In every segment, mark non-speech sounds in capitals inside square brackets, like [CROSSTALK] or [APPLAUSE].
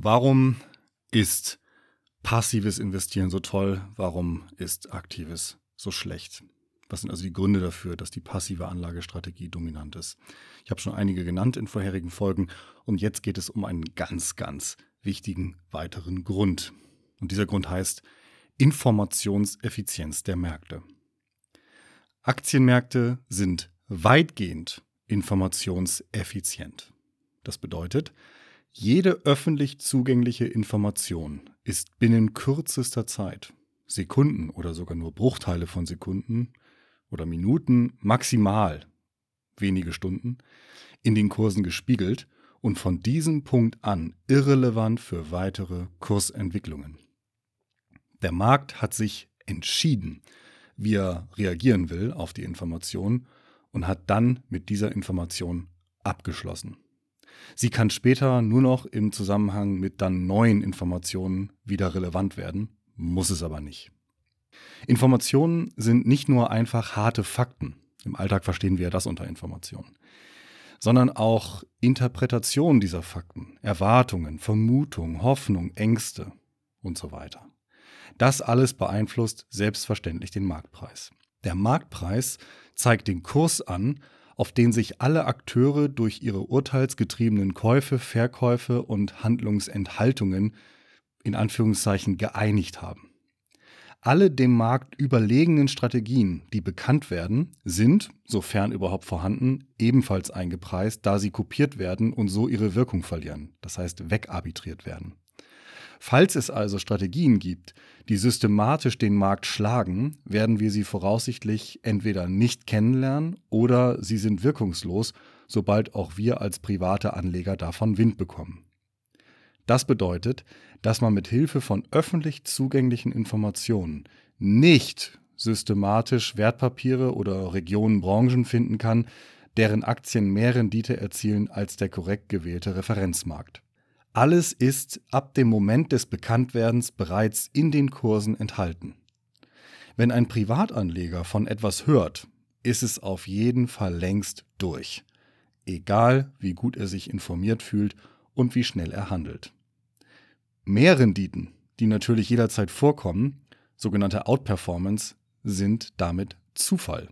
Warum ist passives Investieren so toll? Warum ist aktives so schlecht? Was sind also die Gründe dafür, dass die passive Anlagestrategie dominant ist? Ich habe schon einige genannt in vorherigen Folgen und jetzt geht es um einen ganz, ganz wichtigen weiteren Grund. Und dieser Grund heißt Informationseffizienz der Märkte. Aktienmärkte sind weitgehend informationseffizient. Das bedeutet, jede öffentlich zugängliche Information ist binnen kürzester Zeit, Sekunden oder sogar nur Bruchteile von Sekunden oder Minuten, maximal wenige Stunden, in den Kursen gespiegelt und von diesem Punkt an irrelevant für weitere Kursentwicklungen. Der Markt hat sich entschieden, wie er reagieren will auf die Information und hat dann mit dieser Information abgeschlossen. Sie kann später nur noch im Zusammenhang mit dann neuen Informationen wieder relevant werden, muss es aber nicht. Informationen sind nicht nur einfach harte Fakten. Im Alltag verstehen wir das unter Informationen. Sondern auch Interpretation dieser Fakten, Erwartungen, Vermutungen, Hoffnung, Ängste und so weiter. Das alles beeinflusst selbstverständlich den Marktpreis. Der Marktpreis zeigt den Kurs an, auf den sich alle Akteure durch ihre urteilsgetriebenen Käufe, Verkäufe und Handlungsenthaltungen in Anführungszeichen geeinigt haben. Alle dem Markt überlegenen Strategien, die bekannt werden, sind, sofern überhaupt vorhanden, ebenfalls eingepreist, da sie kopiert werden und so ihre Wirkung verlieren, das heißt wegarbitriert werden. Falls es also Strategien gibt, die systematisch den Markt schlagen, werden wir sie voraussichtlich entweder nicht kennenlernen oder sie sind wirkungslos, sobald auch wir als private Anleger davon Wind bekommen. Das bedeutet, dass man mit Hilfe von öffentlich zugänglichen Informationen nicht systematisch Wertpapiere oder Regionen, Branchen finden kann, deren Aktien mehr Rendite erzielen als der korrekt gewählte Referenzmarkt. Alles ist ab dem Moment des Bekanntwerdens bereits in den Kursen enthalten. Wenn ein Privatanleger von etwas hört, ist es auf jeden Fall längst durch. Egal, wie gut er sich informiert fühlt und wie schnell er handelt. Mehrrenditen, die natürlich jederzeit vorkommen, sogenannte Outperformance, sind damit Zufall.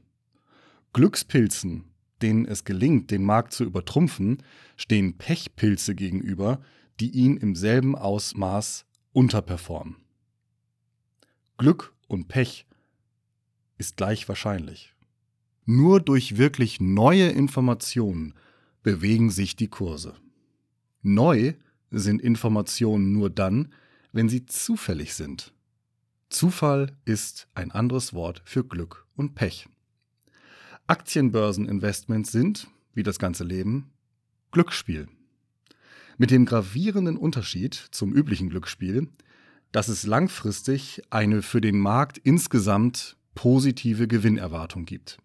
Glückspilzen, denen es gelingt, den Markt zu übertrumpfen, stehen Pechpilze gegenüber, die ihn im selben Ausmaß unterperformen. Glück und Pech ist gleich wahrscheinlich. Nur durch wirklich neue Informationen bewegen sich die Kurse. Neu sind Informationen nur dann, wenn sie zufällig sind. Zufall ist ein anderes Wort für Glück und Pech. Aktienbörseninvestments sind, wie das ganze Leben, Glücksspiel. Mit dem gravierenden Unterschied zum üblichen Glücksspiel, dass es langfristig eine für den Markt insgesamt positive Gewinnerwartung gibt.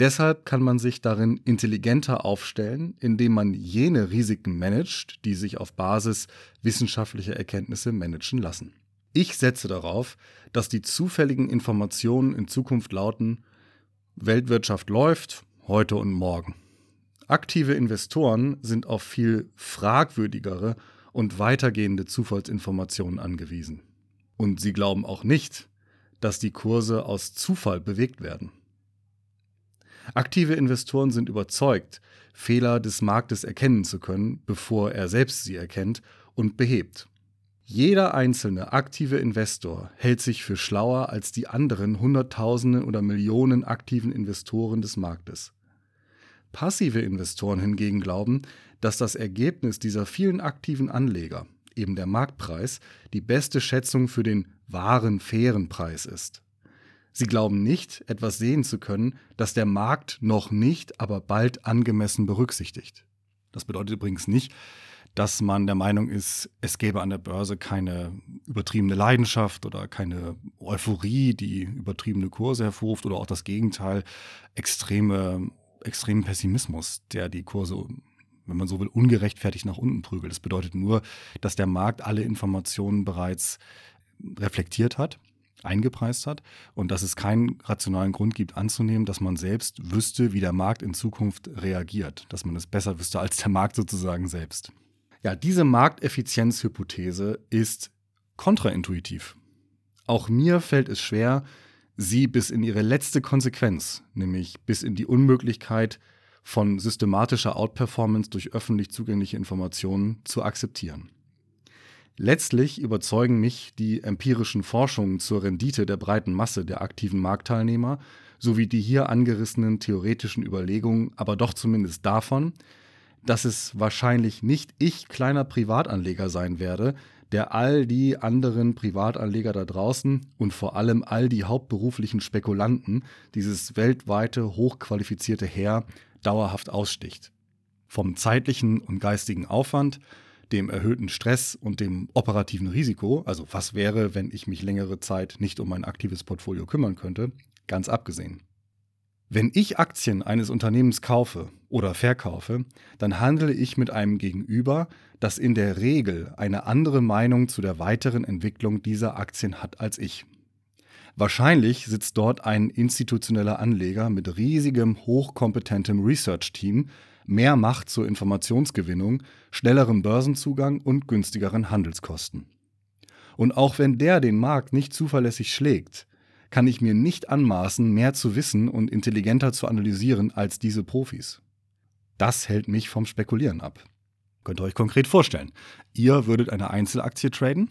Deshalb kann man sich darin intelligenter aufstellen, indem man jene Risiken managt, die sich auf Basis wissenschaftlicher Erkenntnisse managen lassen. Ich setze darauf, dass die zufälligen Informationen in Zukunft lauten, Weltwirtschaft läuft heute und morgen. Aktive Investoren sind auf viel fragwürdigere und weitergehende Zufallsinformationen angewiesen. Und sie glauben auch nicht, dass die Kurse aus Zufall bewegt werden. Aktive Investoren sind überzeugt, Fehler des Marktes erkennen zu können, bevor er selbst sie erkennt und behebt. Jeder einzelne aktive Investor hält sich für schlauer als die anderen Hunderttausenden oder Millionen aktiven Investoren des Marktes. Passive Investoren hingegen glauben, dass das Ergebnis dieser vielen aktiven Anleger, eben der Marktpreis, die beste Schätzung für den wahren, fairen Preis ist. Sie glauben nicht, etwas sehen zu können, das der Markt noch nicht, aber bald angemessen berücksichtigt. Das bedeutet übrigens nicht, dass man der Meinung ist, es gäbe an der Börse keine übertriebene Leidenschaft oder keine Euphorie, die übertriebene Kurse hervorruft oder auch das Gegenteil, extreme extremen Pessimismus, der die Kurse, wenn man so will, ungerechtfertigt nach unten prügelt. Das bedeutet nur, dass der Markt alle Informationen bereits reflektiert hat, eingepreist hat und dass es keinen rationalen Grund gibt anzunehmen, dass man selbst wüsste, wie der Markt in Zukunft reagiert, dass man es besser wüsste als der Markt sozusagen selbst. Ja, diese Markteffizienzhypothese ist kontraintuitiv. Auch mir fällt es schwer, sie bis in ihre letzte Konsequenz, nämlich bis in die Unmöglichkeit von systematischer Outperformance durch öffentlich zugängliche Informationen zu akzeptieren. Letztlich überzeugen mich die empirischen Forschungen zur Rendite der breiten Masse der aktiven Marktteilnehmer sowie die hier angerissenen theoretischen Überlegungen aber doch zumindest davon, dass es wahrscheinlich nicht ich kleiner Privatanleger sein werde, der all die anderen Privatanleger da draußen und vor allem all die hauptberuflichen Spekulanten dieses weltweite hochqualifizierte Heer dauerhaft aussticht. Vom zeitlichen und geistigen Aufwand, dem erhöhten Stress und dem operativen Risiko, also was wäre, wenn ich mich längere Zeit nicht um mein aktives Portfolio kümmern könnte, ganz abgesehen. Wenn ich Aktien eines Unternehmens kaufe oder verkaufe, dann handle ich mit einem Gegenüber, das in der Regel eine andere Meinung zu der weiteren Entwicklung dieser Aktien hat als ich. Wahrscheinlich sitzt dort ein institutioneller Anleger mit riesigem, hochkompetentem Research-Team, mehr Macht zur Informationsgewinnung, schnellerem Börsenzugang und günstigeren Handelskosten. Und auch wenn der den Markt nicht zuverlässig schlägt, kann ich mir nicht anmaßen, mehr zu wissen und intelligenter zu analysieren als diese Profis. Das hält mich vom Spekulieren ab. Könnt ihr euch konkret vorstellen. Ihr würdet eine Einzelaktie traden,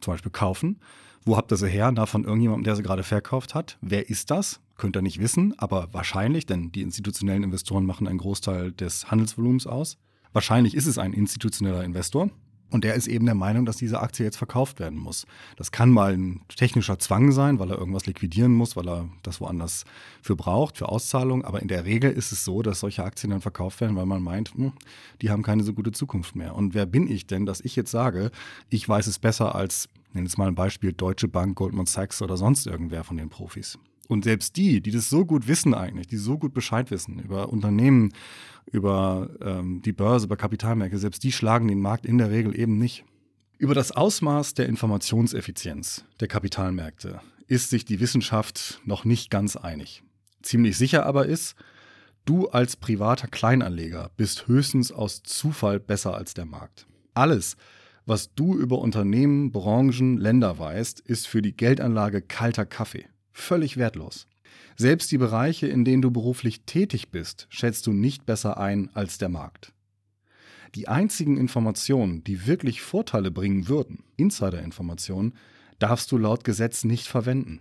zum Beispiel kaufen. Wo habt ihr sie her? Na, von irgendjemandem, der sie gerade verkauft hat. Wer ist das? Könnt ihr nicht wissen, aber wahrscheinlich, denn die institutionellen Investoren machen einen Großteil des Handelsvolumens aus. Wahrscheinlich ist es ein institutioneller Investor. Und der ist eben der Meinung, dass diese Aktie jetzt verkauft werden muss. Das kann mal ein technischer Zwang sein, weil er irgendwas liquidieren muss, weil er das woanders für braucht, für Auszahlung. Aber in der Regel ist es so, dass solche Aktien dann verkauft werden, weil man meint, hm, die haben keine so gute Zukunft mehr. Und wer bin ich denn, dass ich jetzt sage, ich weiß es besser als, nennen jetzt mal ein Beispiel, Deutsche Bank, Goldman Sachs oder sonst irgendwer von den Profis. Und selbst die, die das so gut wissen eigentlich, die so gut Bescheid wissen über Unternehmen, über ähm, die Börse, über Kapitalmärkte, selbst die schlagen den Markt in der Regel eben nicht. Über das Ausmaß der Informationseffizienz der Kapitalmärkte ist sich die Wissenschaft noch nicht ganz einig. Ziemlich sicher aber ist, du als privater Kleinanleger bist höchstens aus Zufall besser als der Markt. Alles, was du über Unternehmen, Branchen, Länder weißt, ist für die Geldanlage kalter Kaffee völlig wertlos. Selbst die Bereiche, in denen du beruflich tätig bist, schätzt du nicht besser ein als der Markt. Die einzigen Informationen, die wirklich Vorteile bringen würden, Insider-Informationen, darfst du laut Gesetz nicht verwenden.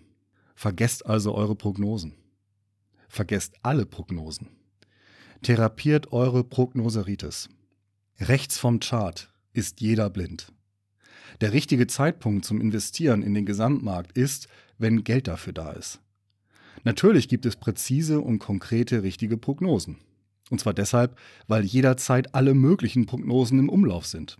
Vergesst also eure Prognosen. Vergesst alle Prognosen. Therapiert eure Prognoseritis. Rechts vom Chart ist jeder blind. Der richtige Zeitpunkt zum Investieren in den Gesamtmarkt ist, wenn Geld dafür da ist. Natürlich gibt es präzise und konkrete richtige Prognosen. Und zwar deshalb, weil jederzeit alle möglichen Prognosen im Umlauf sind.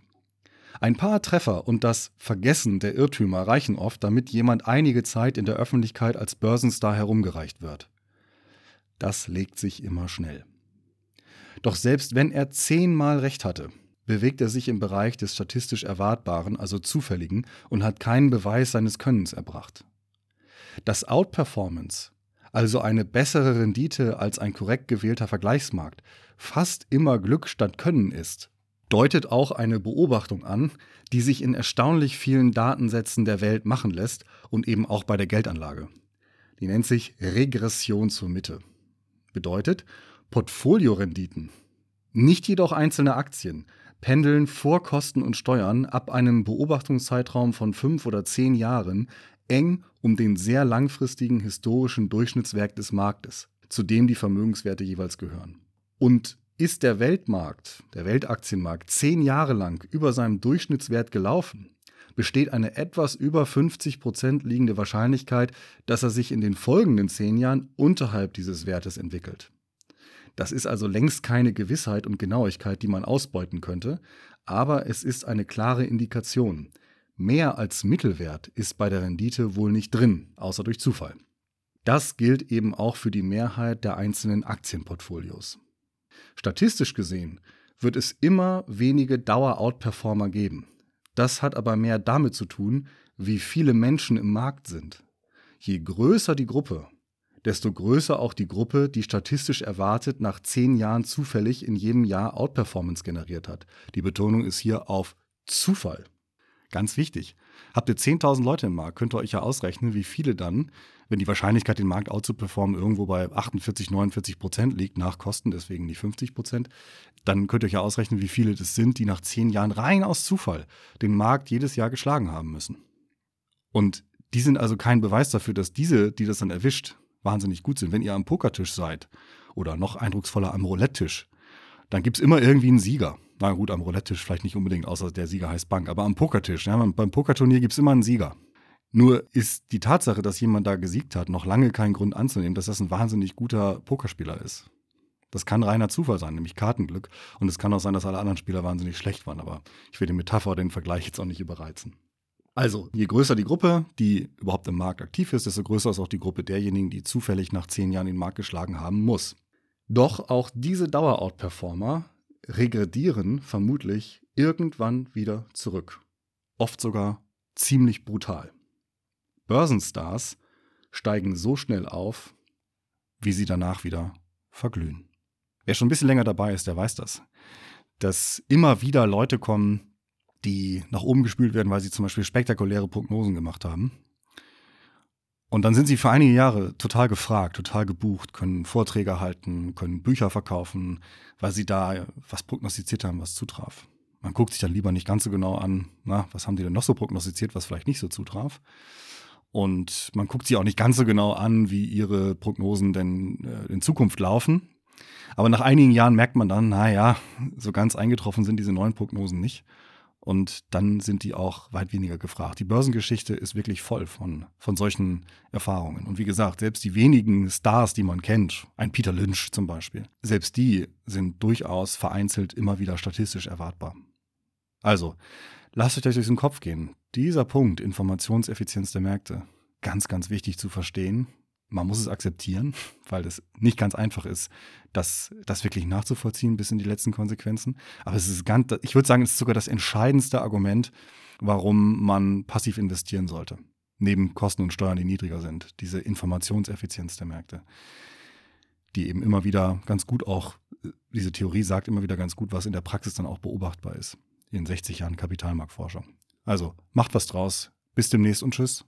Ein paar Treffer und das Vergessen der Irrtümer reichen oft, damit jemand einige Zeit in der Öffentlichkeit als Börsenstar herumgereicht wird. Das legt sich immer schnell. Doch selbst wenn er zehnmal recht hatte, bewegt er sich im Bereich des statistisch Erwartbaren, also Zufälligen, und hat keinen Beweis seines Könnens erbracht. Dass Outperformance, also eine bessere Rendite als ein korrekt gewählter Vergleichsmarkt, fast immer Glück statt Können ist, deutet auch eine Beobachtung an, die sich in erstaunlich vielen Datensätzen der Welt machen lässt und eben auch bei der Geldanlage. Die nennt sich Regression zur Mitte. Bedeutet, Portfoliorenditen, nicht jedoch einzelne Aktien, pendeln vor Kosten und Steuern ab einem Beobachtungszeitraum von fünf oder zehn Jahren eng um den sehr langfristigen historischen Durchschnittswert des Marktes, zu dem die Vermögenswerte jeweils gehören. Und ist der Weltmarkt, der Weltaktienmarkt, zehn Jahre lang über seinem Durchschnittswert gelaufen, besteht eine etwas über 50 Prozent liegende Wahrscheinlichkeit, dass er sich in den folgenden zehn Jahren unterhalb dieses Wertes entwickelt. Das ist also längst keine Gewissheit und Genauigkeit, die man ausbeuten könnte, aber es ist eine klare Indikation, Mehr als Mittelwert ist bei der Rendite wohl nicht drin, außer durch Zufall. Das gilt eben auch für die Mehrheit der einzelnen Aktienportfolios. Statistisch gesehen wird es immer wenige Dauer-Outperformer geben. Das hat aber mehr damit zu tun, wie viele Menschen im Markt sind. Je größer die Gruppe, desto größer auch die Gruppe, die statistisch erwartet nach zehn Jahren zufällig in jedem Jahr Outperformance generiert hat. Die Betonung ist hier auf Zufall. Ganz wichtig. Habt ihr 10.000 Leute im Markt, könnt ihr euch ja ausrechnen, wie viele dann, wenn die Wahrscheinlichkeit, den Markt outzuperformen, irgendwo bei 48, 49 Prozent liegt, nach Kosten, deswegen nicht 50 Prozent, dann könnt ihr euch ja ausrechnen, wie viele das sind, die nach zehn Jahren rein aus Zufall den Markt jedes Jahr geschlagen haben müssen. Und die sind also kein Beweis dafür, dass diese, die das dann erwischt, wahnsinnig gut sind. Wenn ihr am Pokertisch seid oder noch eindrucksvoller am Roulette-Tisch, dann gibt es immer irgendwie einen Sieger. Na gut, am Roulette-Tisch vielleicht nicht unbedingt, außer der Sieger heißt Bank, aber am Pokertisch, ja, beim Pokerturnier gibt es immer einen Sieger. Nur ist die Tatsache, dass jemand da gesiegt hat, noch lange kein Grund anzunehmen, dass das ein wahnsinnig guter Pokerspieler ist. Das kann reiner Zufall sein, nämlich Kartenglück. Und es kann auch sein, dass alle anderen Spieler wahnsinnig schlecht waren. Aber ich will die Metapher, den Vergleich jetzt auch nicht überreizen. Also, je größer die Gruppe, die überhaupt im Markt aktiv ist, desto größer ist auch die Gruppe derjenigen, die zufällig nach zehn Jahren den Markt geschlagen haben muss. Doch auch diese Dauer-Outperformer regredieren vermutlich irgendwann wieder zurück. Oft sogar ziemlich brutal. Börsenstars steigen so schnell auf, wie sie danach wieder verglühen. Wer schon ein bisschen länger dabei ist, der weiß das. Dass immer wieder Leute kommen, die nach oben gespült werden, weil sie zum Beispiel spektakuläre Prognosen gemacht haben. Und dann sind sie für einige Jahre total gefragt, total gebucht, können Vorträge halten, können Bücher verkaufen, weil sie da was prognostiziert haben, was zutraf. Man guckt sich dann lieber nicht ganz so genau an, na, was haben die denn noch so prognostiziert, was vielleicht nicht so zutraf. Und man guckt sich auch nicht ganz so genau an, wie ihre Prognosen denn äh, in Zukunft laufen. Aber nach einigen Jahren merkt man dann, naja, so ganz eingetroffen sind diese neuen Prognosen nicht. Und dann sind die auch weit weniger gefragt. Die Börsengeschichte ist wirklich voll von, von solchen Erfahrungen. Und wie gesagt, selbst die wenigen Stars, die man kennt, ein Peter Lynch zum Beispiel, selbst die sind durchaus vereinzelt immer wieder statistisch erwartbar. Also, lasst euch das durch den Kopf gehen. Dieser Punkt, Informationseffizienz der Märkte, ganz, ganz wichtig zu verstehen man muss es akzeptieren, [LAUGHS] weil es nicht ganz einfach ist, das, das wirklich nachzuvollziehen bis in die letzten Konsequenzen. Aber es ist ganz, ich würde sagen, es ist sogar das entscheidendste Argument, warum man passiv investieren sollte. Neben Kosten und Steuern, die niedriger sind. Diese Informationseffizienz der Märkte. Die eben immer wieder ganz gut auch, diese Theorie sagt immer wieder ganz gut, was in der Praxis dann auch beobachtbar ist. In 60 Jahren Kapitalmarktforschung. Also macht was draus. Bis demnächst und tschüss.